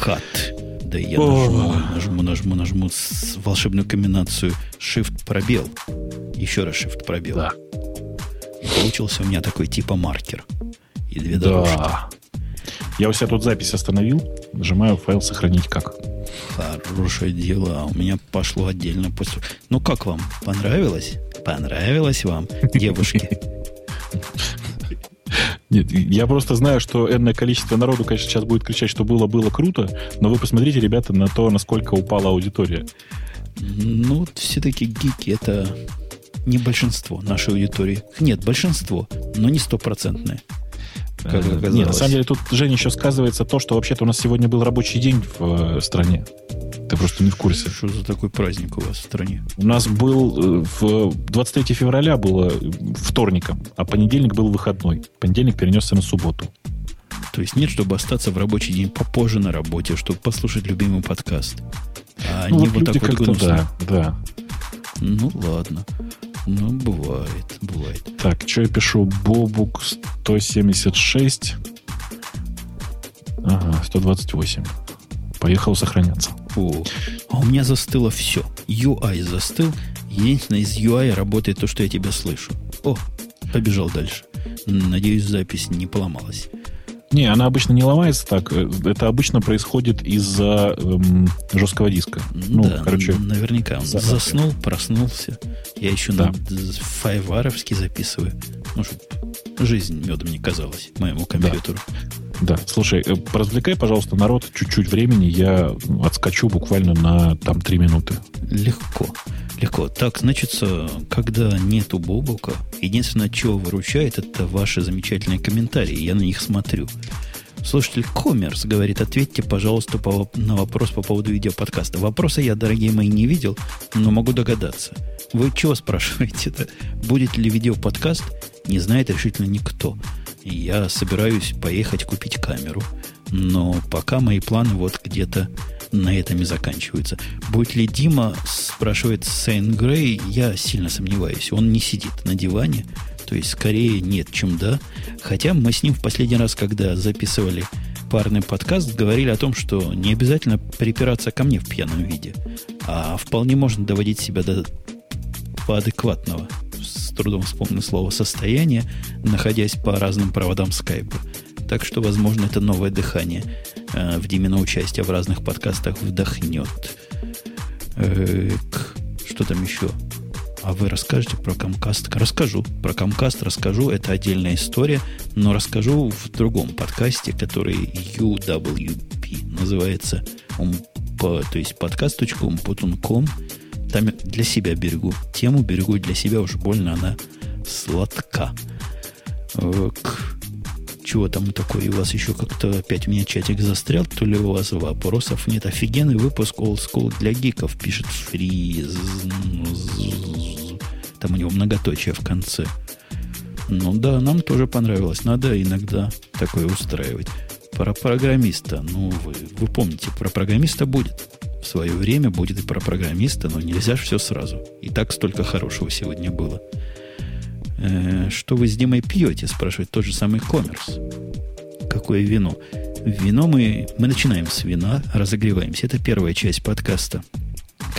Кат. Да я нажму, нажму, нажму, нажму с волшебную комбинацию Shift пробел. Еще раз Shift пробел. Да. И получился у меня такой типа маркер. И две Да. дорожки. Я у себя тут запись остановил, нажимаю файл сохранить как. Хорошее дело. У меня пошло отдельно после... Ну, как вам? Понравилось? Понравилось вам, девушки? Нет, я просто знаю, что энное количество народу, конечно, сейчас будет кричать, что было-было круто, но вы посмотрите, ребята, на то, насколько упала аудитория. Ну, все-таки гики это не большинство нашей аудитории. Нет, большинство, но не стопроцентное. Как Э, оказалось. Нет, на самом деле тут, Женя, еще сказывается то, что вообще-то у нас сегодня был рабочий день в э, стране. Ты просто не в курсе. Что за такой праздник у вас в стране? У нас был э, в 23 февраля было э, вторником, а понедельник был выходной. Понедельник перенесся на субботу. То есть нет, чтобы остаться в рабочий день попозже на работе, чтобы послушать любимый подкаст. А Ну, не вот вот так вот гнусно. да, да. Ну, ладно. Ну, бывает, бывает. Так, что я пишу? Бобук 176. Ага, 128. Поехал сохраняться. О, а у меня застыло все. UI застыл. Единственное, из UI работает то, что я тебя слышу. О, побежал дальше. Надеюсь, запись не поломалась. Не, она обычно не ломается так. Э, Это обычно происходит из-за эм, жесткого диска. Ну, да, короче, наверняка. Он загадка. заснул, проснулся. Я еще Да. на файваровский записываю. Ну, чтобы жизнь медом не казалась моему компьютеру. да. Слушай, э, поразвлекай, пожалуйста, народ чуть-чуть времени. Я отскочу буквально на там три минуты. Легко. Легко. Так, значит, э, когда нету Бобука, единственное, чего выручает, это ваши замечательные комментарии. Я на них смотрю. Слушатель Коммерс говорит, ответьте, пожалуйста, по на вопрос по поводу видеоподкаста. Вопроса я, дорогие мои, не видел, но могу догадаться. Вы чего спрашиваете-то? Будет ли видеоподкаст? Не знает решительно никто. Я собираюсь поехать купить камеру. Но пока мои планы вот где-то на этом и заканчиваются. Будет ли Дима, спрашивает Сейн Грей, я сильно сомневаюсь. Он не сидит на диване, то есть скорее нет, чем да. Хотя мы с ним в последний раз, когда записывали парный подкаст, говорили о том, что не обязательно припираться ко мне в пьяном виде, а вполне можно доводить себя до адекватного, с трудом вспомню слово, состояния, находясь по разным проводам скайпа. Так что, возможно, это новое дыхание э, в Димина участие в разных подкастах вдохнет. Эк, что там еще? А вы расскажете про Comcast? Расскажу. Про Comcast расскажу. Это отдельная история. Но расскажу в другом подкасте, который UWP называется. Умп- то есть подкаст.умпутун.ком. Там для себя берегу. Тему берегу для себя. Уж больно она сладка. Эк, чего там такое? У вас еще как-то опять у меня чатик застрял, то ли у вас вопросов нет. Офигенный выпуск Old School для гиков, пишет Фриз. Там у него многоточие в конце. Ну да, нам тоже понравилось. Надо иногда такое устраивать. Про программиста. Ну, вы, вы помните, про программиста будет. В свое время будет и про программиста, но нельзя же все сразу. И так столько хорошего сегодня было. Э, что вы с Димой пьете, спрашивает тот же самый коммерс. Какое вино? Вино мы, мы начинаем с вина, разогреваемся. Это первая часть подкаста.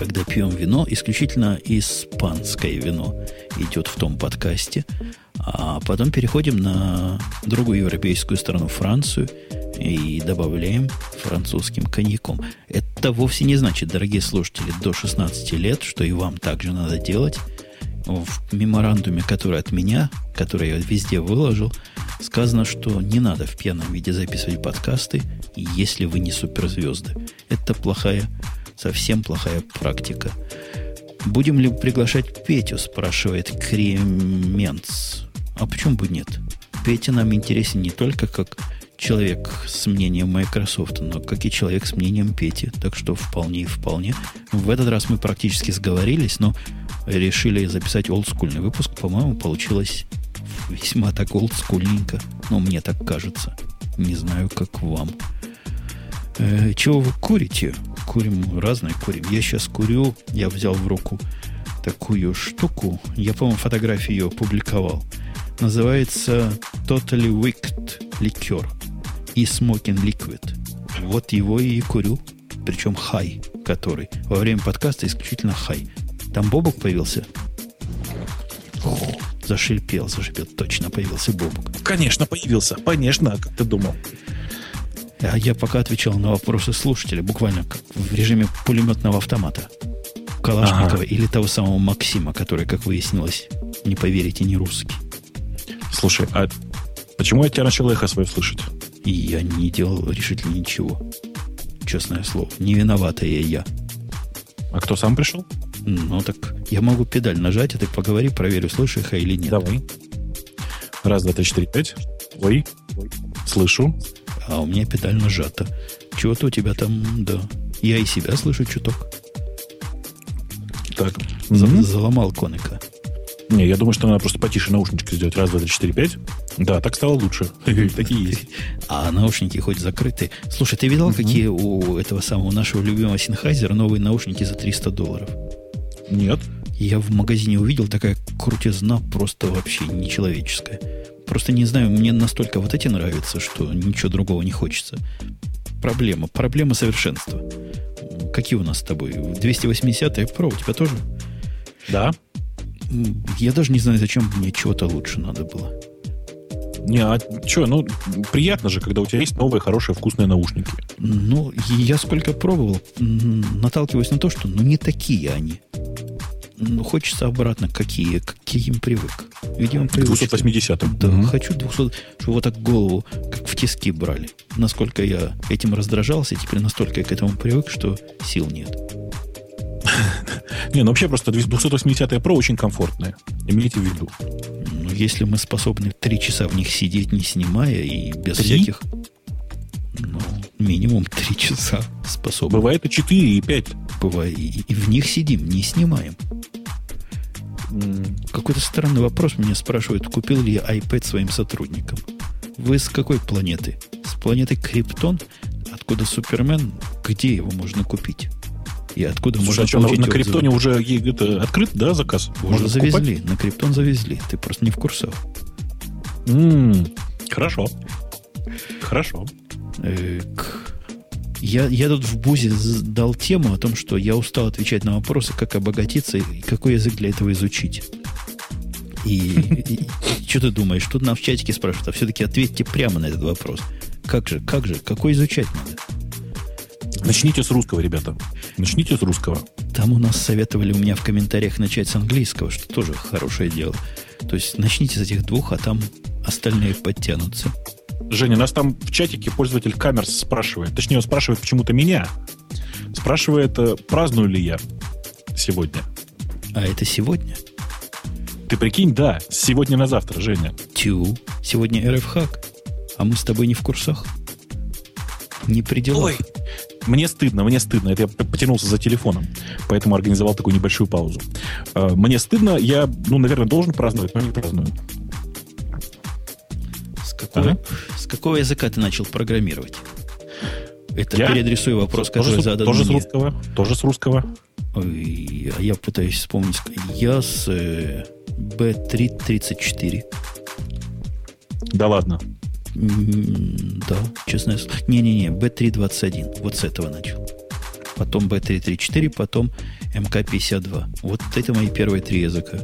Когда пьем вино, исключительно испанское вино идет в том подкасте. А потом переходим на другую европейскую страну, Францию, и добавляем французским коньяком. Это вовсе не значит, дорогие слушатели, до 16 лет, что и вам также надо делать в меморандуме, который от меня, который я везде выложил, сказано, что не надо в пьяном виде записывать подкасты, если вы не суперзвезды. Это плохая, совсем плохая практика. Будем ли приглашать Петю, спрашивает Кременц. А почему бы нет? Петя нам интересен не только как человек с мнением Microsoft, но как и человек с мнением Пети. Так что вполне и вполне. В этот раз мы практически сговорились, но решили записать олдскульный выпуск. По-моему, получилось весьма так олдскульненько. Ну, мне так кажется. Не знаю, как вам. Э, чего вы курите? Курим разное курим. Я сейчас курю. Я взял в руку такую штуку. Я, по-моему, фотографию ее опубликовал. Называется Totally Wicked Liqueur и Smoking Liquid. Вот его и курю. Причем хай, который. Во время подкаста исключительно хай. Там Бобок появился? Зашипел, зашипел. Точно появился Бобок. Конечно, появился. Конечно, как ты думал. А я пока отвечал на вопросы слушателей, буквально как в режиме пулеметного автомата. Калашникова ага. или того самого Максима, который, как выяснилось, не поверите, не русский. Слушай, а почему я тебя начал эхо свое слышать? И я не делал решительно ничего. Честное слово. Не виноватая я. А кто сам пришел? Ну так я могу педаль нажать, а ты поговори, проверю, слышу их или нет. Давай. Раз, два, три, четыре, пять. Ой. Слышу. А у меня педаль нажата. Чего-то у тебя там, да. Я и себя слышу чуток. Так. За- mm-hmm. Заломал коника. Не, я думаю, что надо просто потише наушнички сделать. Раз, два, три, четыре, пять. Да, так стало лучше. Такие есть. А наушники хоть закрыты. Слушай, ты видал, какие у этого самого нашего любимого Sennheiser новые наушники за 300 долларов? Нет. Я в магазине увидел такая крутизна просто вообще нечеловеческая. Просто не знаю, мне настолько вот эти нравятся, что ничего другого не хочется. Проблема. Проблема совершенства. Какие у нас с тобой? 280 Pro у тебя тоже? Да. Я даже не знаю, зачем мне чего-то лучше надо было. Не, а что, ну, приятно же, когда у тебя есть новые, хорошие, вкусные наушники. Ну, я сколько пробовал, наталкиваюсь на то, что ну не такие они. Ну, хочется обратно, какие, каким привык. Видимо, привык. 280 Да, угу. хочу 200, чтобы вот так голову, как в тиски брали. Насколько я этим раздражался, теперь настолько я к этому привык, что сил нет. Не, ну вообще просто 280 Pro очень комфортная. Имейте в виду. Ну, если мы способны три часа в них сидеть, не снимая, и без три? всяких... Ну, минимум три часа способны. Бывает и 4, и 5. Бывает. И, и в них сидим, не снимаем. Какой-то странный вопрос меня спрашивают, купил ли я iPad своим сотрудникам. Вы с какой планеты? С планеты Криптон? Откуда Супермен? Где его можно купить? И откуда Слушай, можно а получить на Криптоне уже это, открыт, да, заказ? Уже можно завезли, покупать? на Криптон завезли. Ты просто не в курсах. Mm, хорошо. Хорошо. Эк. Я, я тут в Бузе дал тему о том, что я устал отвечать на вопросы, как обогатиться и какой язык для этого изучить. И, и, и что ты думаешь? Тут нам в чатике спрашивают, а все-таки ответьте прямо на этот вопрос. Как же, как же, какой изучать надо? Начните с русского, ребята. Начните с русского. Там у нас советовали у меня в комментариях начать с английского, что тоже хорошее дело. То есть начните с этих двух, а там остальные подтянутся. Женя, нас там в чатике пользователь Камерс спрашивает. Точнее, он спрашивает почему-то меня. Спрашивает, э, праздную ли я сегодня. А это сегодня? Ты прикинь, да, сегодня на завтра, Женя. Тю, сегодня РФ-хак. А мы с тобой не в курсах? Не при делах. Ой, мне стыдно, мне стыдно. Это я потянулся за телефоном, поэтому организовал такую небольшую паузу. Э, мне стыдно, я, ну, наверное, должен праздновать, но не праздную. С какого, ага. с какого языка ты начал программировать? Это я? переадресую вопрос, тоже который задан Тоже мне. с русского. Тоже с русского. Ой, а я пытаюсь вспомнить. Я с э, B334. Да ладно. Да, честно. Не-не-не, B321. Вот с этого начал. Потом B334, потом МК52. Вот это мои первые три языка.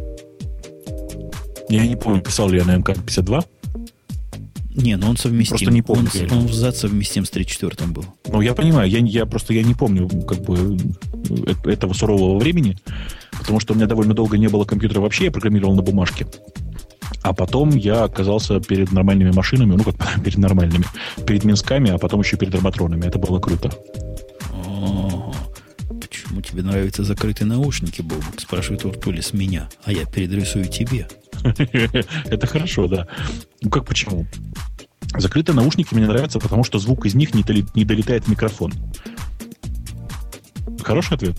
Я не помню, писал ли я на МК52. Не, но он совместим. Просто не помню. Он, он в ЗАД совместим с 34 был. Ну, я понимаю, я, я просто я не помню как бы э, этого сурового времени, потому что у меня довольно долго не было компьютера вообще, я программировал на бумажке. А потом я оказался перед нормальными машинами, ну как перед нормальными, перед Минсками, а потом еще перед арматронами. Это было круто. О, почему тебе нравятся закрытые наушники, Бобок? Спрашивает Уртули с меня, а я передрисую тебе. Это хорошо, да. Ну как почему? Закрытые наушники мне нравятся, потому что звук из них не, долетает в микрофон. Хороший ответ?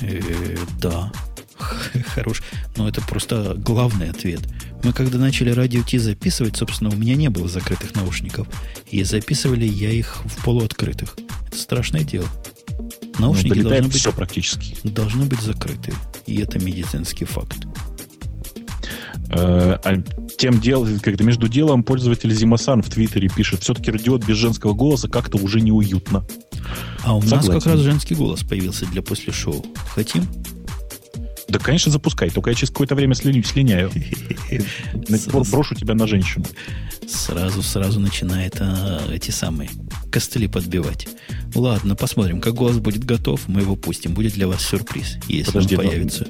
Э, да. Хорош. Но это просто главный ответ. Мы когда начали радио Ти записывать, собственно, у меня не было закрытых наушников. И записывали я их в полуоткрытых. Это страшное дело. Наушники ну, должны быть, все практически. должны быть закрыты. И это медицинский факт. Э, а тем дел, когда между делом пользователь Зимасан в Твиттере пишет, все-таки радиот без женского голоса как-то уже неуютно. А у Согласен. нас как раз женский голос появился для после шоу. Хотим? Да, конечно, запускай. Только я через какое-то время слиню, слиняю. Брошу тебя на женщину. Сразу, сразу начинает а, эти самые костыли подбивать. Ладно, посмотрим. Как голос будет готов, мы его пустим. Будет для вас сюрприз, если Подожди, он появится.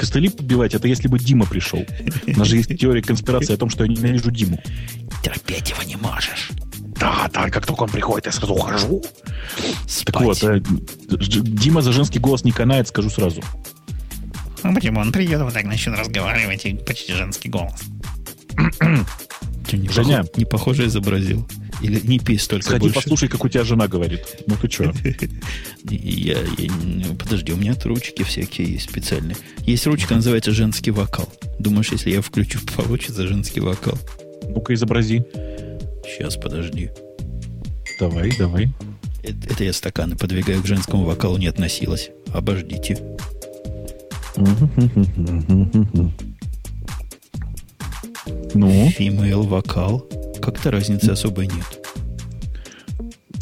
Костыли подбивать, это если бы Дима пришел. У нас же есть теория конспирации о том, что я ненавижу Диму. Терпеть его не можешь. Да, да, как только он приходит, я сразу ухожу. Спать. Так вот, э, Дима за женский голос не канает, скажу сразу. Ну, почему он придет, вот так начнет разговаривать, и почти женский голос. Ты не, Женя. Пох... не похоже изобразил. Или не пей столько Сходи больше. послушай, как у тебя жена говорит. Ну ты что? Я, я, ну, подожди, у меня ручки всякие есть специальные. Есть ручка, называется женский вокал. Думаешь, если я включу, получится женский вокал? Ну-ка, изобрази. Сейчас, подожди. Давай, давай. Это, это я стаканы подвигаю к женскому вокалу, не относилась. Обождите. Ну? Female вокал. Как-то разницы особой нет.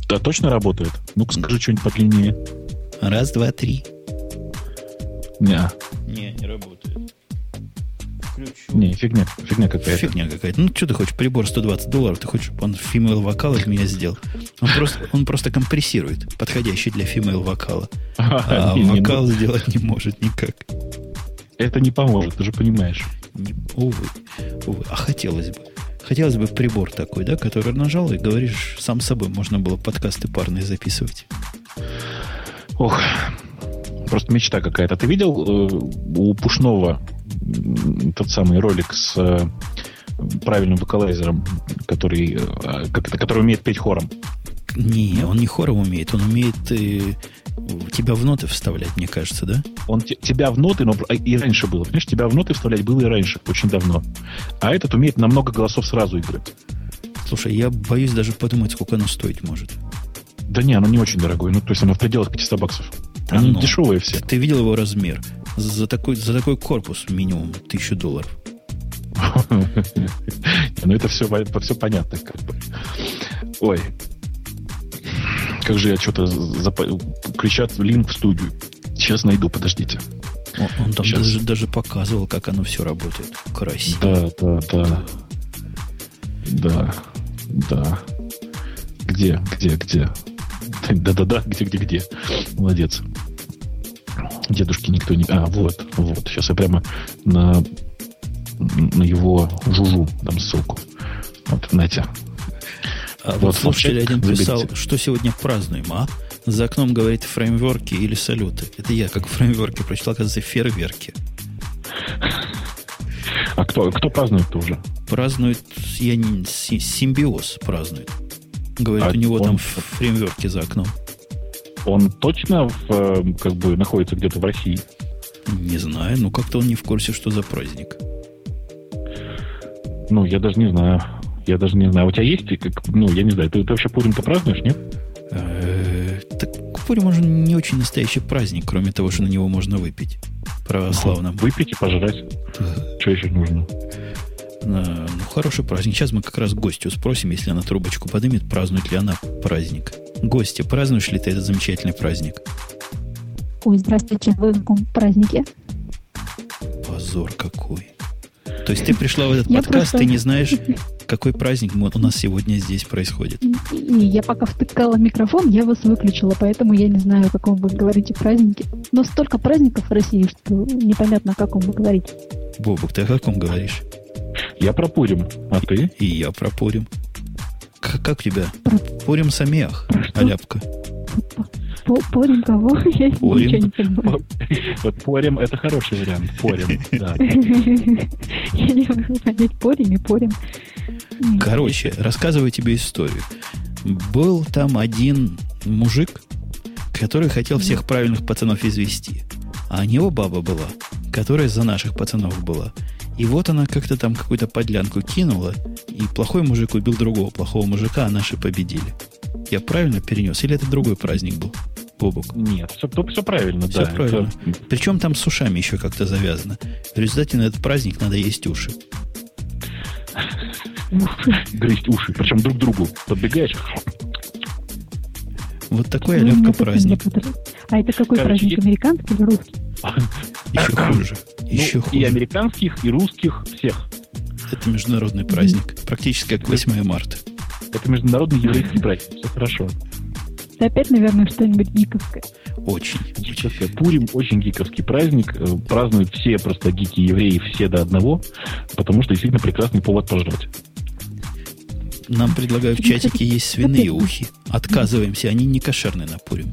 Да, точно работает? Ну-ка скажи что-нибудь подлиннее. Раз, два, три. Не. Не, не работает. Включу. Не, фигня, фигня какая-то. Фигня какая-то. Ну, что ты хочешь? Прибор 120 долларов. Ты хочешь, он female вокал из меня сделал? Он просто, он просто компрессирует, подходящий для female вокала. А, а вокал ну... сделать не может никак. Это не поможет, ты же понимаешь. Не, увы, увы. А хотелось бы. Хотелось бы прибор такой, да, который нажал и говоришь сам собой, можно было подкасты парные записывать. Ох, просто мечта какая-то. Ты видел э, у Пушного тот самый ролик с э, правильным вокалайзером, который, э, который умеет петь хором? Не, он не хором умеет, он умеет э, тебя в ноты вставлять, мне кажется, да? Он тебя в ноты, но и раньше было. Понимаешь, тебя в ноты вставлять было и раньше, очень давно. А этот умеет на много голосов сразу играть. Слушай, я боюсь даже подумать, сколько оно стоить может. Да не, оно не очень дорогое. Ну, то есть оно в пределах 500 баксов. Они оно. дешевые все. Ты видел его размер? За такой, за такой корпус минимум тысячу долларов. Ну, это все, все понятно. Как бы. Ой, как же я что-то зап... кричат в линк в студию. Сейчас найду, подождите. Он, он там даже, даже показывал, как оно все работает. Красиво. Да, да, да. Да, да. Где, где, где? Да-да-да, где, где, где. Молодец. Дедушки никто не... А, вот, вот. Сейчас я прямо на, на его жужу дам ссылку. Вот, знаете, а вот, вот слушатель один писал, заберите. что сегодня празднуем, а? За окном говорит фреймворки или салюты. Это я как фреймворки прочитал, оказывается, фейерверки. А кто, кто празднует-то уже? Празднует, я не, симбиоз празднует. Говорит, а у него он, там фреймверки за окном. Он точно в, э, как бы находится где-то в России? Не знаю, ну как-то он не в курсе, что за праздник. Ну, я даже не знаю. Я даже не знаю. У тебя есть, как, ну, я не знаю, ты, ты вообще Пурим-то празднуешь, нет? Э, так Пурим уже не очень настоящий праздник, кроме того, что на него можно выпить. Православным. Выпить и пожрать. Что еще нужно? Ну, хороший праздник. Сейчас мы как раз гостю спросим, если она трубочку поднимет, празднует ли она праздник. Гости, празднуешь ли ты этот замечательный праздник? Ой, здравствуйте, вы в каком празднике? Позор какой. То есть ты пришла в этот я подкаст, просто... ты не знаешь, какой праздник у нас сегодня здесь происходит. Я пока втыкала микрофон, я вас выключила, поэтому я не знаю, о каком вы говорите празднике. Но столько праздников в России, что непонятно, о каком вы говорите. Бобук, ты о каком говоришь? Я про Пурим, а ты? И я про Пурим. Как, как у тебя? Про... Пурим Самех, Аляпка. Порим кого? Я порим. ничего не понимаю. Вот порим – это хороший вариант. Порим, да. Я не могу понять, порим и порим. Короче, рассказываю тебе историю. Был там один мужик, который хотел всех правильных пацанов извести. А у него баба была, которая за наших пацанов была. И вот она как-то там какую-то подлянку кинула, и плохой мужик убил другого плохого мужика, а наши победили. Я правильно перенес? Или это другой праздник был? Бобок? Нет, все, все правильно, Все да. правильно. Это- Причем там с ушами еще как-то завязано. В результате на этот праздник надо есть уши. Грызть уши, причем друг другу. Подбегаешь, Вот такой Ну, совсем праздник. А это какой Короче, праздник, американский или русский? Еще хуже. Еще ну, и хуже. американских, и русских, всех. Это международный праздник. Практически как 8 марта. Это международный еврейский праздник. Все хорошо. Это опять, наверное, что-нибудь гиковское. Очень. Сейчас я Пурим очень гиковский праздник. Э, Празднуют все просто гики евреи, все до одного, потому что действительно прекрасный повод пожрать. Нам предлагают в чатике есть свиные ухи. Отказываемся, они не кошерные на Пурим.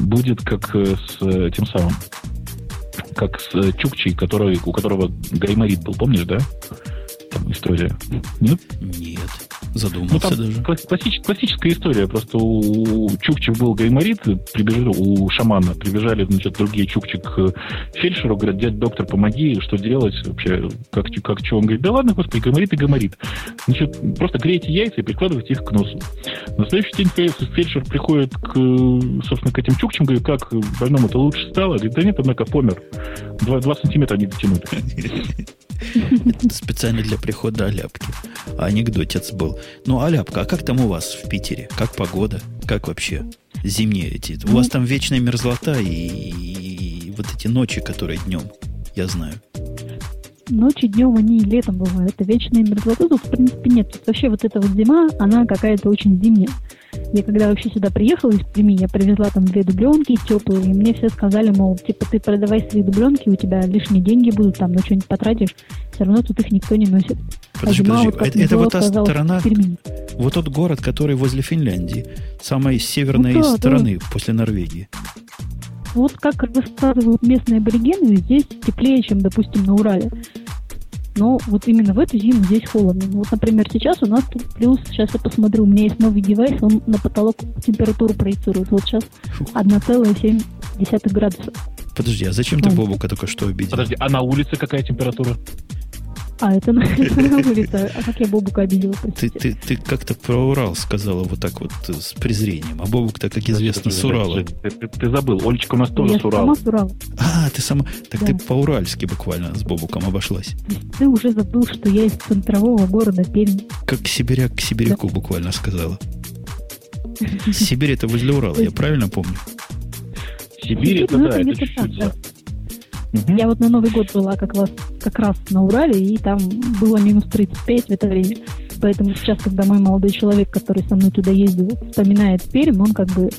Будет как э, с э, тем самым, как с э, Чукчей, который, у которого гайморит был, помнишь, да? Там история. Нет? Нет. Ну, Задумался там даже. класс- классич- классическая история. Просто у, у Чукчев был гайморит, прибежали, у шамана прибежали, значит, другие Чукчи к фельдшеру, говорят, дядь доктор, помоги, что делать вообще, как, как что? Он говорит, да ладно, господи, гайморит и гайморит. Значит, просто грейте яйца и прикладывайте их к носу. На следующий день фель- фельдшер приходит к, собственно, к этим Чукчам, говорит, как больному-то лучше стало? Говорит, да нет, однако помер. Два, два сантиметра не дотянули. Это специально для прихода Аляпки. Анекдотец был. Ну, Аляпка, а как там у вас в Питере? Как погода? Как вообще зимние эти? У вас там вечная мерзлота и, и вот эти ночи, которые днем, я знаю. Ночи, днем они и летом бывают. Это вечная мерзлота тут, в принципе, нет. Вообще вот эта вот зима, она какая-то очень зимняя. Я когда вообще сюда приехала из Перми, я привезла там две дубленки теплые, и мне все сказали, мол, типа, ты продавай свои дубленки, у тебя лишние деньги будут, там, на что-нибудь потратишь, все равно тут их никто не носит. Подожди, а зима подожди. вот это, это вот та сторона, вот тот город, который возле Финляндии, самой северной Ну да, да. стороны после Норвегии. Вот как рассказывают местные аборигены, здесь теплее, чем, допустим, на Урале. Но вот именно в эту зиму здесь холодно. Ну, Вот, например, сейчас у нас тут плюс, сейчас я посмотрю, у меня есть новый девайс, он на потолок температуру проецирует. Вот сейчас 1,7 градуса. Подожди, а зачем ты. Бобука только что обидел? Подожди, а на улице какая температура? А, это на, улице. А как я Бобука обидела, Ты, ты, ты как-то про Урал сказала вот так вот э, с презрением. А Бобук-то, как известно, с Урала. Ты, ты- ты забыл, Олечка у нас тоже я с Урала. сама с Урала. А, ты сама... Так Да. ты по-уральски буквально с Бобуком обошлась. Ты уже забыл, что я из центрового города Пермь. Как сибиряк к сибиряку буквально сказала. Сибирь это возле Урала, я правильно помню? Сибирь, это Ну, да, это чуть-чуть Мгм. Я вот на Новый год была как раз, как раз на Урале, и там было минус 35 в это время. Поэтому сейчас, когда мой молодой человек, который со мной туда ездил, вспоминает Пермь, он как бы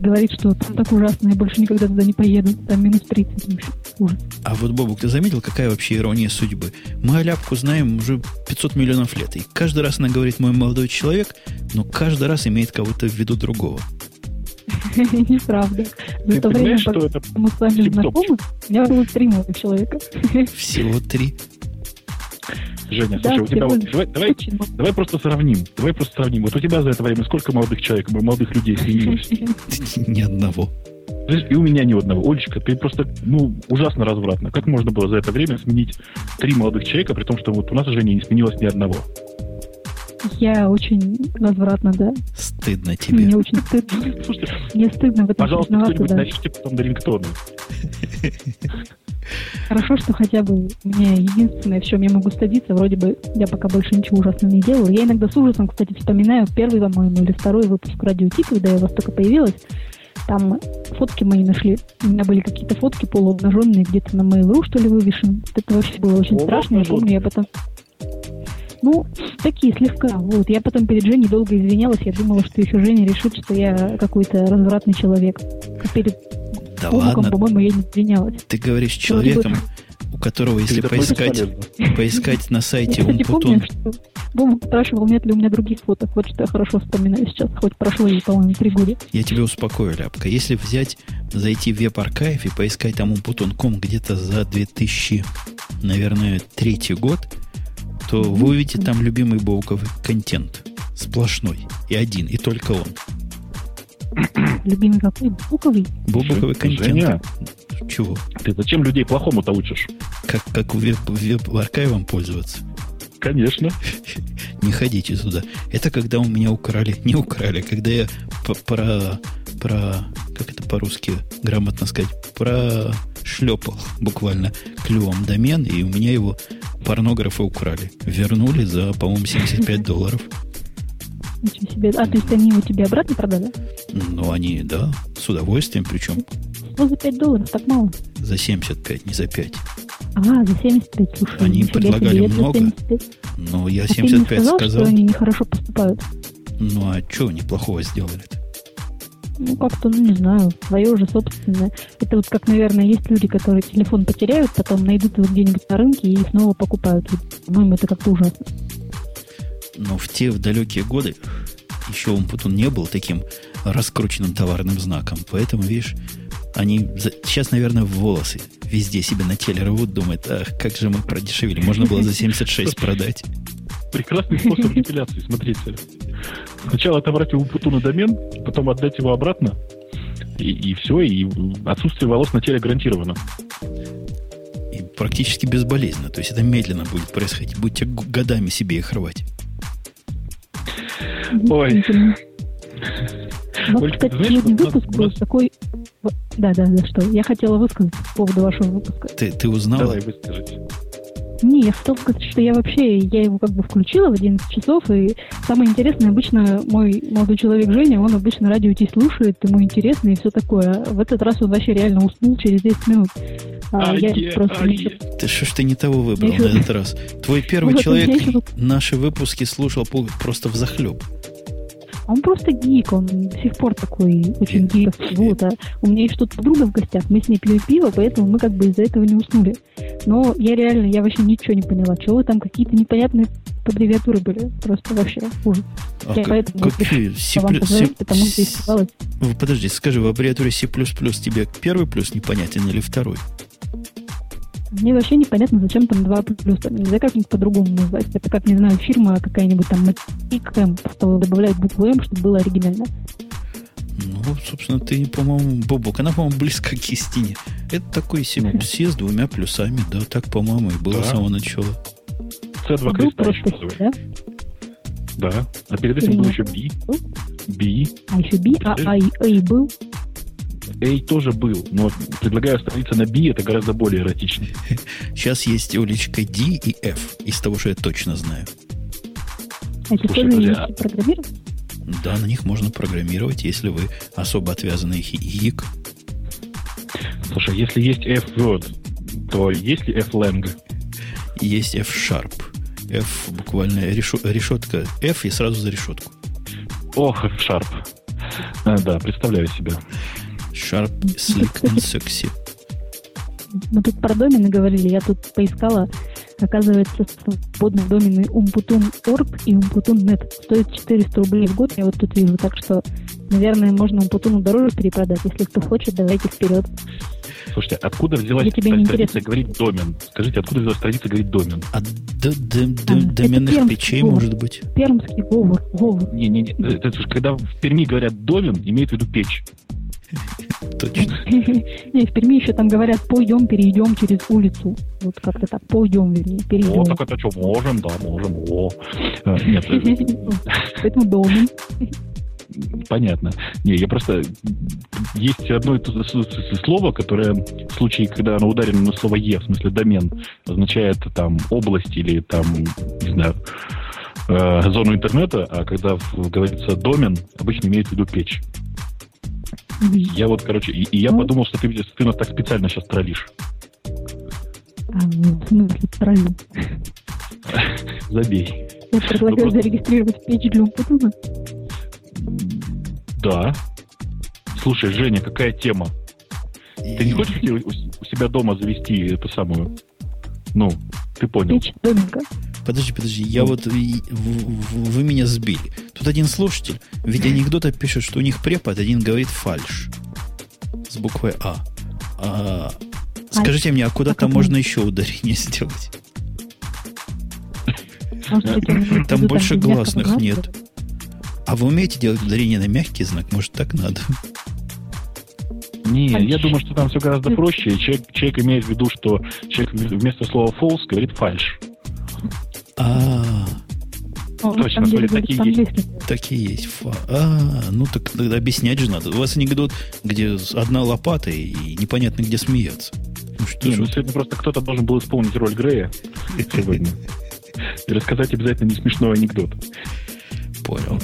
говорит, что там так ужасно, я больше никогда туда не поеду. Там минус 30 вообще. Ужас. А вот, Бобук, ты заметил, какая вообще ирония судьбы? Мы Аляпку знаем уже 500 миллионов лет. И каждый раз она говорит «мой молодой человек», но каждый раз имеет кого-то в виду другого. Неправда. За то время, пока мы с вами знакомы, у меня было три молодых человека. Всего три. Женя, Да, слушай, у тебя вот, давай, давай, давай просто сравним. Давай просто сравним. Вот у тебя за это время сколько молодых человек, молодых людей сменилось? Ни одного. И у меня ни одного. Олечка, ты просто, ну, ужасно развратно. Как можно было за это время сменить три молодых человека, при том, что вот у нас уже не сменилось ни одного? Я очень развратна, да. Стыдно тебе. Мне очень стыдно. Слушайте, Мне стыдно в этом пожалуйста, признаваться, кто-нибудь да. нарежьте потом на рингтоны. Хорошо, что хотя бы мне единственное, в чем я могу стыдиться, вроде бы я пока больше ничего ужасного не делала. Я иногда с ужасом, кстати, вспоминаю первый, по-моему, или второй выпуск радио Ти, когда я у вас только появилась. Там фотки мои нашли. У меня были какие-то фотки полуобнаженные где-то на Mail.ru, что ли, вывешены. Это вообще было очень страшно. Я помню, я потом... Ну, такие слегка. Вот. Я потом перед Женей долго извинялась. Я думала, что еще Женя решит, что я какой-то развратный человек. А перед Да ладно, по-моему, я не извинялась. ты говоришь с человеком, у которого, если тобой поискать, поискать на Я, сайте кстати, помню, Умпутун, что Бобук спрашивал, нет ли у меня других фоток. Вот что я хорошо вспоминаю сейчас. Хоть прошло ей, по-моему, три года. я тебя успокою, Ляпка. Если взять, зайти в веб-архив и поискать там Умпутун.ком где-то за 2000, наверное, третий год, то вы увидите там любимый Бобуковый контент. Сплошной. И один, и только он. Любимый какой? Буковый. Бобуковый Жень- контент. Женя, Чего? ты зачем людей плохому-то учишь? Как, как веб, веб-архивом пользоваться? Конечно. Не ходите туда. Это когда у меня украли, не украли, когда я про, про, как это по-русски грамотно сказать, про шлепал буквально клювом домен, и у меня его порнографы украли. Вернули за, по-моему, 75 долларов. Ничего себе. А, то есть они его тебе обратно продали? Ну, они, да, с удовольствием причем. Ну, за 5 долларов, так мало. За 75, не за 5. А, за 75, слушай. Они предлагали много, но я 75 а ты не сказал, сказал. что они нехорошо поступают? Ну, а что они плохого сделали-то? Ну, как-то, ну, не знаю, свое уже собственное. Это вот как, наверное, есть люди, которые телефон потеряют, потом найдут его где-нибудь на рынке и снова покупают. По-моему, это как-то ужасно. Но в те в далекие годы еще Умпутун не был таким раскрученным товарным знаком. Поэтому, видишь, они сейчас, наверное, в волосы везде себе на теле рвут, думают, ах, как же мы продешевили. Можно было за 76 продать. Прекрасный способ депиляции, смотрите. Сначала отобрать у Путуна домен, потом отдать его обратно, и, и все, и отсутствие волос на теле гарантировано. И практически безболезненно. То есть это медленно будет происходить. Будете годами себе их рвать. Ой. Вот, Оль, кстати, знаешь, сегодня выпуск был нас... такой... Да, да, да, что? Я хотела высказать по поводу вашего выпуска. Ты, ты узнала? Давай, выскажите. Не, я хотела сказать, что я вообще, я его как бы включила в 11 часов, и самое интересное, обычно мой молодой человек Женя, он обычно радио Ти слушает, ему интересно и все такое. А в этот раз он вообще реально уснул через 10 минут. А, а я е, просто а еще... Ты что ж ты не того выбрал еще... на этот раз? Твой первый человек еще... наши выпуски слушал просто в захлеб. Он просто гик, он до сих пор такой очень гиковский. Вот, а у меня есть что-то подруга в гостях, мы с ней пьем пиво, поэтому мы как бы из-за этого не уснули. Но я реально, я вообще ничего не поняла. Чего там какие-то непонятные аббревиатуры были. Просто вообще ужас. А я как, поэтому какие? C++, вам C, потому что испугалась. Подожди, скажи, в аббревиатуре C++ тебе первый плюс непонятен или второй? Мне вообще непонятно, зачем там 2 плюс. Там нельзя как-нибудь по-другому назвать. Это как, не знаю, фирма какая-нибудь там М, просто добавляет букву М, чтобы было оригинально. Ну, собственно, ты, по-моему, Бобок, она, по-моему, близко к истине. Это такой C, C с двумя плюсами, да, так, по-моему, и было да. с самого начала. C2 креста еще да? Да. А перед этим был еще B. B. А еще B, а, а, а и был. A тоже был, но предлагаю остановиться на B, это гораздо более эротично. Сейчас есть уличка D и F, из того, что я точно знаю. А Слушай, тоже есть а... программировать? Да, на них можно программировать, если вы особо отвязанный язык. Слушай, если есть F-word, то есть ли F-lang? Есть F-sharp. F буквально решетка F и сразу за решетку. Ох, F-sharp. А, да, представляю себя. Sharp, Slick and Sexy. Мы тут про домены говорили, я тут поискала. Оказывается, свободные домены umputun.org и umputun.net стоят 400 рублей в год, я вот тут вижу. Так что, наверное, можно Умпутуну дороже перепродать. Если кто хочет, давайте вперед. Слушайте, откуда взялась традиция говорить домен? Скажите, откуда взялась традиция говорить домен? От а, доменных печей, может быть? Пермский говор. говор. Не-не-не, это, когда в Перми говорят домен, имеют в виду печь. Точно. Не, в Перми еще там говорят, пойдем, перейдем через улицу. Вот как-то так, пойдем, вернее, перейдем. О, так это что, можем, да, можем, о. Э, нет. Э, Поэтому домен. Понятно. Не, я просто... Есть одно слово, которое в случае, когда оно ударено на слово «е», в смысле домен, означает там область или там, не знаю, э, зону интернета, а когда говорится домен, обычно имеет в виду печь. Я вот, короче, и, и я ну? подумал, что ты, ты нас так специально сейчас троллишь. А, ну, в смысле троллю? Забей. Я предлагаю ну, просто... зарегистрировать печь для Умпутуна. Да. Слушай, Женя, какая тема? Ты не хочешь у себя дома завести эту самую? Ну, ты понял. Подожди, подожди, я вот вы меня сбили. Тут один слушатель в виде анекдота пишет, что у них препод один говорит фальш с буквой А. а скажите мне, а куда там можно еще ударение сделать? Там больше гласных нет. А вы умеете делать ударение на мягкий знак? Может, так надо? Не, я думаю, что там все гораздо проще. Человек, человек имеет в виду, что человек вместо слова false говорит фальш. А, на Точно, такие по-английски. Такие есть. Фа. А, ну так тогда объяснять же надо. У вас анекдот, где одна лопата и непонятно где смеяться. Ну что Не, ну сегодня просто кто-то должен был исполнить роль Грея сегодня. И рассказать обязательно не смешной анекдот. Понял.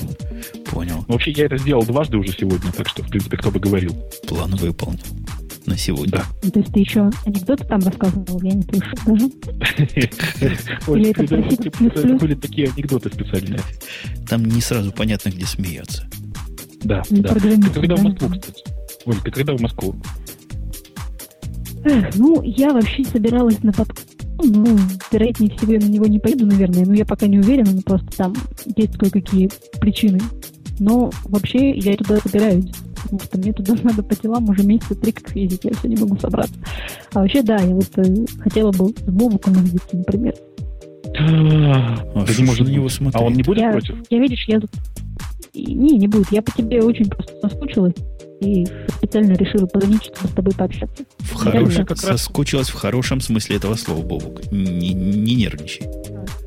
Понял. Вообще, я это сделал дважды уже сегодня, так что, в принципе, кто бы говорил. План выполнил. На сегодня. Да. То есть ты еще анекдоты там рассказывал, я не слышал даже. Или были такие анекдоты специальные. Там не сразу понятно, где смеяться. Да, да. Ты когда в? Москву, кстати? Оль, ты когда в Москву? Эх, ну, я вообще собиралась на подкаст. Ну, вероятнее всего, я на него не поеду, наверное. Но я пока не уверена, но просто там есть кое-какие причины. Но вообще я туда собираюсь. Потому что мне туда надо по делам уже месяца три как ездить, я все не могу собраться. А вообще, да, я вот э, хотела бы с Бобуком увидеться, например. А Да не может на него смотреть? А он не будет я, против? я, видишь, я тут... Не, не будет. Я по тебе очень просто соскучилась. И специально решила позвонить, чтобы с тобой пообщаться. В Я хорошем, как раз- соскучилась в хорошем смысле этого слова, Бобук. Не, не нервничай.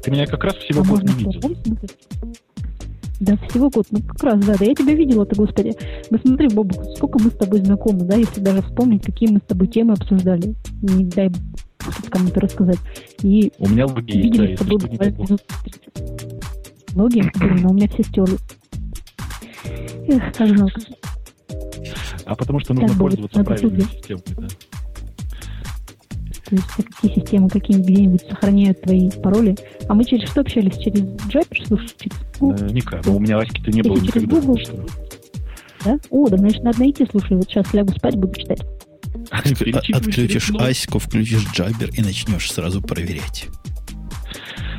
Ты меня как раз всего а год можно не видел. Да, всего год. Ну, как раз, да. Да я тебя видела-то, господи. Ну, смотри, Бобук, сколько мы с тобой знакомы, да, если даже вспомнить, какие мы с тобой темы обсуждали. Не дай кому-то рассказать. И У меня логи есть, да, если тобой что, не буквально дай бог. минут 30. Логи, блин, но у меня все стерли. Эх, как жалко. А потому что нужно Так пользоваться правильной системой, да. То есть а какие системы какие-нибудь где-нибудь сохраняют твои пароли. А мы через что общались? Через Jabber, слушай, через ну, Э, Никак. У меня Аськи-то не было Если через никогда. Google. Что? да? О, да, значит, надо найти, слушай, вот сейчас лягу спать, буду читать. Перечитываешь Отключишь. Аську, включишь Джабер и начнешь сразу проверять.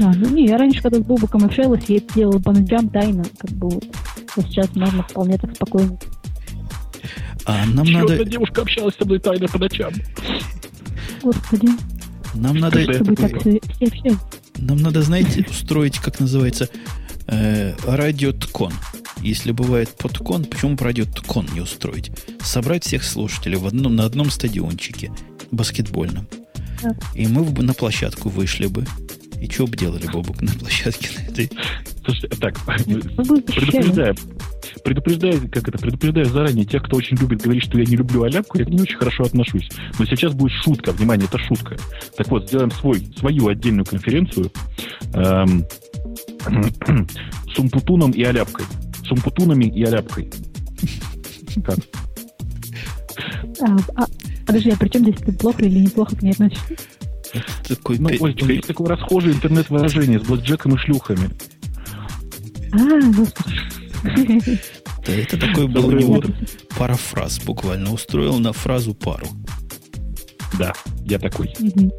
А, ну не, я раньше, когда с Бобуком общалась, я это делала по ночам тайно, как бы вот. А сейчас можно вполне так спокойно. А нам Еще надо, девушка общалась со мной тайно по ночам. Господи, нам надо, чтобы так все, все нам надо, знаете, устроить, как называется, э, радиоткон. Если бывает подкон, почему бы радиоткон не устроить? Собрать всех слушателей в одном, на одном стадиончике баскетбольном. Да. И мы бы на площадку вышли бы. И что бы делали, Бобук, на площадке на этой? Слушай, так, защищали. предупреждаю, предупреждаю, как это, предупреждаю заранее тех, кто очень любит говорить, что я не люблю аляпку, я к ней очень хорошо отношусь. Но сейчас будет шутка, внимание, это шутка. Так вот, сделаем свой, свою отдельную конференцию эм, с умпутуном и аляпкой. С умпутунами и аляпкой. Как? А, а, подожди, а при чем здесь ты плохо или неплохо к ней относишься? Это такой Ну, Олечка, есть такое расхожее интернет-выражение с блэкджеком и шлюхами. А, господи. Да, это такой был у него парафраз буквально. Устроил на фразу пару. Да, я такой. Мгм.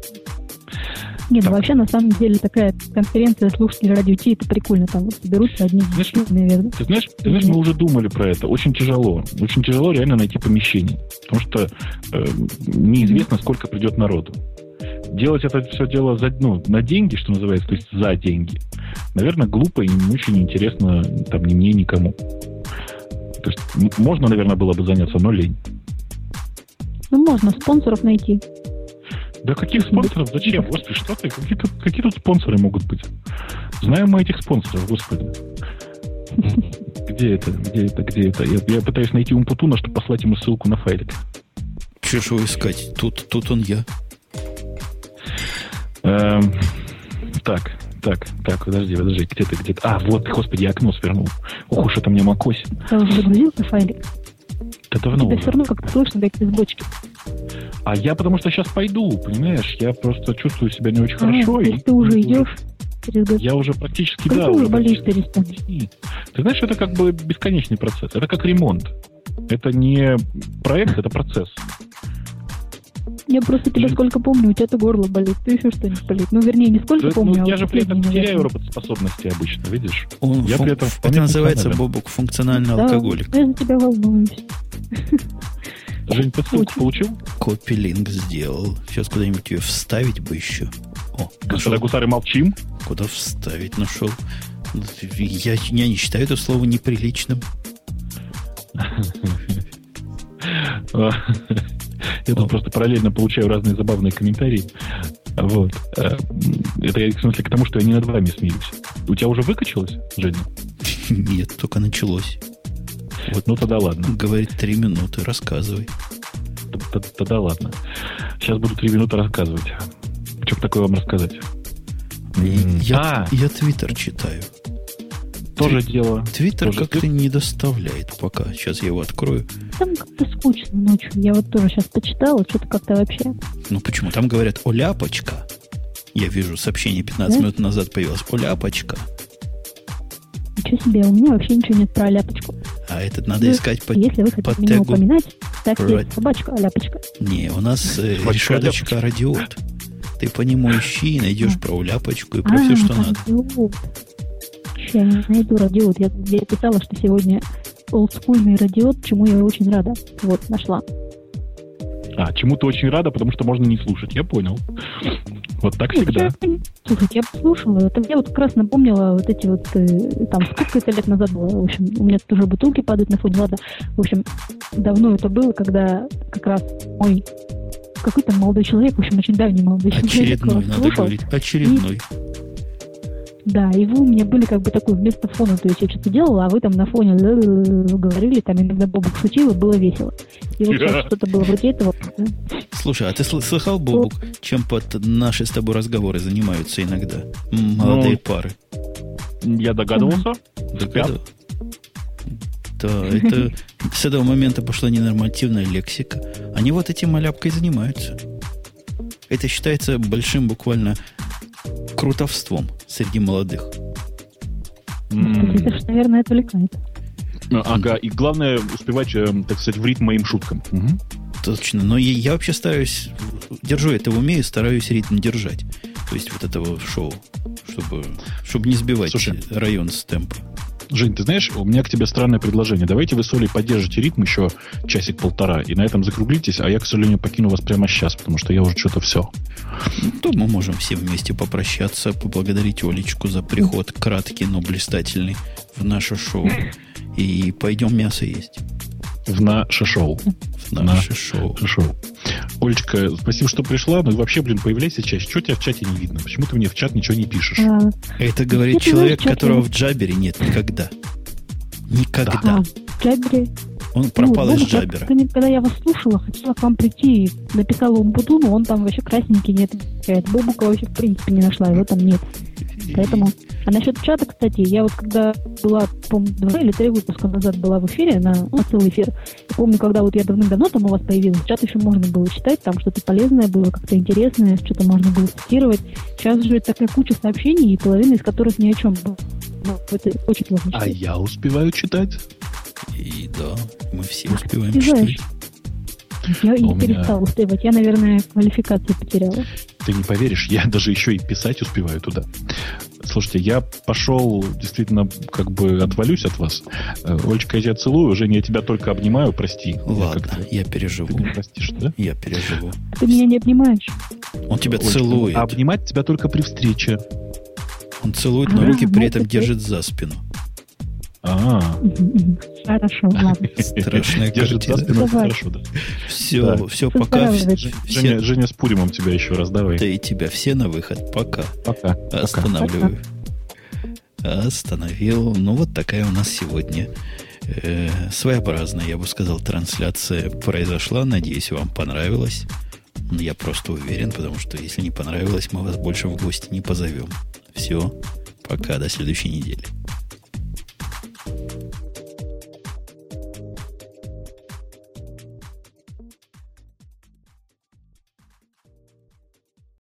Не, ну Так. вообще, на самом деле, такая конференция слушателей радио Ти, это прикольно. Там вот соберутся одни Знаешь, наверное. Ты знаешь, ты знаешь, мы уже думали про это. Очень тяжело. Очень тяжело реально найти помещение. Потому что э, неизвестно, сколько придет народу. Делать это все дело за, ну, на деньги, что называется, то есть за деньги, наверное, глупо и не очень интересно там ни мне, никому. То есть можно, наверное, было бы заняться, но лень. Ну, можно спонсоров найти. Да каких спонсоров? Зачем? Господи, что ты? Какие тут, какие тут спонсоры могут быть? Знаем мы этих спонсоров, господи. Где это? Где это? Где это? Я, я пытаюсь найти Умпутуна, чтобы послать ему ссылку на файлик. Че ж его искать? Тут, тут он я. Эм, так, так, так, подожди, подожди, где ты, где ты? А, вот, господи, я окно свернул. Ох уж это мне макосит. Я уже загрузился файлик. Да давно Тебя уже. все равно как-то слышно, как из бочки. А я потому что сейчас пойду, понимаешь? Я просто чувствую себя не очень А, хорошо. то и ты уже идешь через. Я уже практически, Когда да, уже уже болеешь перестанешь? Ты знаешь, это как бы бесконечный процесс. Это как ремонт. Это не проект, это процесс. Я просто тебя сколько помню, у тебя-то горло болит, ты еще что-нибудь болит. Ну, вернее, не сколько Да, помню, ну, а я же при этом теряю наверное. работоспособности обычно, видишь? Я при этом это называется. Бобук, функциональный Да, алкоголик. я за тебя волнуюсь. Жень, ты ссылку получил? Копи-линк сделал. Сейчас куда-нибудь ее вставить бы еще. О, нашел. Господа гусары, молчим. Куда вставить нашел? Я, я не считаю это слово неприличным. Я тут просто параллельно получаю разные забавные комментарии. Вот. Э, Это я, в смысле, к тому, что я не над вами смеюсь. У тебя уже выкачалось, Женя? Нет, только началось. Вот, ну тогда ладно. Говорит, три минуты, рассказывай. Тогда ладно. Сейчас буду три минуты рассказывать. Что такое вам рассказать? Я, А, я твиттер читаю. Тоже дело. Твиттер Тоже как-то ты- не доставляет пока. Сейчас я его открою. Там как-то скучно ночью. Я вот тоже сейчас почитала, что-то как-то вообще. Ну почему? Там говорят «О, ляпочка». Я вижу сообщение 15 Да? минут назад появилось «О, ляпочка». Ничего себе, у меня вообще ничего нет про ляпочку. А этот надо Ну, искать по... Если вы хотите по меня тегу. упоминать, ставьте Right. собачка, а ляпочка. Не, у нас э, решеточка радиот. Ты по нему ищи и найдешь про ляпочку и про все, что а, надо. Я найду радиот. Я, я писала, что сегодня олдскульный радиот, чему я очень рада. Вот, нашла. А, чему ты очень рада, потому что можно не слушать. Я понял. Вот так всегда. я- Слушайте, я послушала. Это мне вот как раз напомнила вот эти вот, э, там, сколько это лет назад было. В общем, у меня тут уже бутылки падают на фоне, ладно. В общем, давно это было, когда как раз мой какой-то молодой человек, в общем, очень давний молодой человек. Очередной, надо слушал. говорить. Очередной. Да, и вы у меня были как бы такой вместо фона, то есть я что-то делала, а вы там на фоне говорили, там иногда Бобок шутил, и было весело. И вот сейчас что-то было вроде этого. Слушай, а ты сл- слыхал, Бобук, чем под наши с тобой разговоры занимаются иногда? Молодые Ну, пары. Я догадывался. Догадываюсь. Да, это с этого момента пошла ненормативная лексика. Они вот этим маляпкой занимаются. Это считается большим буквально крутовством среди молодых. Это ж, наверное, отвлекает. Ага, и главное успевать, э, так сказать, в ритм моим шуткам. Точно. Но я, я вообще стараюсь, держу это в уме и стараюсь ритм держать. То есть вот этого шоу, чтобы, чтобы не сбивать Слушай. район с темпа. Жень, ты знаешь, у меня к тебе странное предложение. Давайте вы с Олей поддержите ритм еще часик-полтора, и на этом закруглитесь, а я, к сожалению, покину вас прямо сейчас, потому что я уже что-то все. То мы можем все вместе попрощаться, поблагодарить Олечку за приход краткий, но блистательный в наше шоу. И пойдем мясо есть В наше шоу. в наше шоу. Шоу. Олечка, спасибо, что пришла. Ну и вообще, блин, появляйся чаще. Что тебя в чате не видно? Почему ты мне в чат ничего не пишешь? А, Это говорит человек, знаешь, которого в Джабере нет никогда. Никогда. а, в Джабере. Он пропал ну, из Джабера. как-то не- Когда я вас слушала, хотела к вам прийти, и написала Умпутуну, он там вообще красненький не отвечает. Бобука вообще в принципе не нашла, его там нет. Поэтому... А насчет чата, кстати, я вот когда была, помню, два или три выпуска назад была в эфире, на, на целый эфир, я помню, когда вот я давным-давно там у вас появилась, чат еще можно было читать, там что-то полезное было, как-то интересное, что-то можно было цитировать. Сейчас же такая куча сообщений, и половина из которых ни о чем. Ну, это очень сложно А читать. я успеваю читать. И да, мы все успеваем Успеваешь. читать. Я и у меня- перестала успевать. Я, наверное, квалификацию потеряла. Ты не поверишь, я даже еще и писать успеваю туда. Слушайте, я пошел, действительно, как бы отвалюсь от вас. Э, Олечка, я тебя целую. Женя, я тебя только обнимаю, прости. Я Ладно, я Ты переживу. меня простишь, да? Я переживу. Ты меня не обнимаешь. Он тебя Олечка, целует. А обнимать тебя только при встрече. Он целует, но А, руки при этом это- держит за спину. А. Хорошо, ладно. Страшная картина. хорошо, да. Все, Да. все, пока. Женя, Женя, с Пуримом тебя еще раз давай. да и тебя все на выход. Пока. Пока. Пока. Останавливаю. Остановил. Ну, вот такая у нас сегодня э, своеобразная, я бы сказал, трансляция произошла. Надеюсь, вам понравилось. Ну, Я просто уверен, потому что если не понравилось, мы вас больше в гости не позовем. Все. Пока. До следующей недели.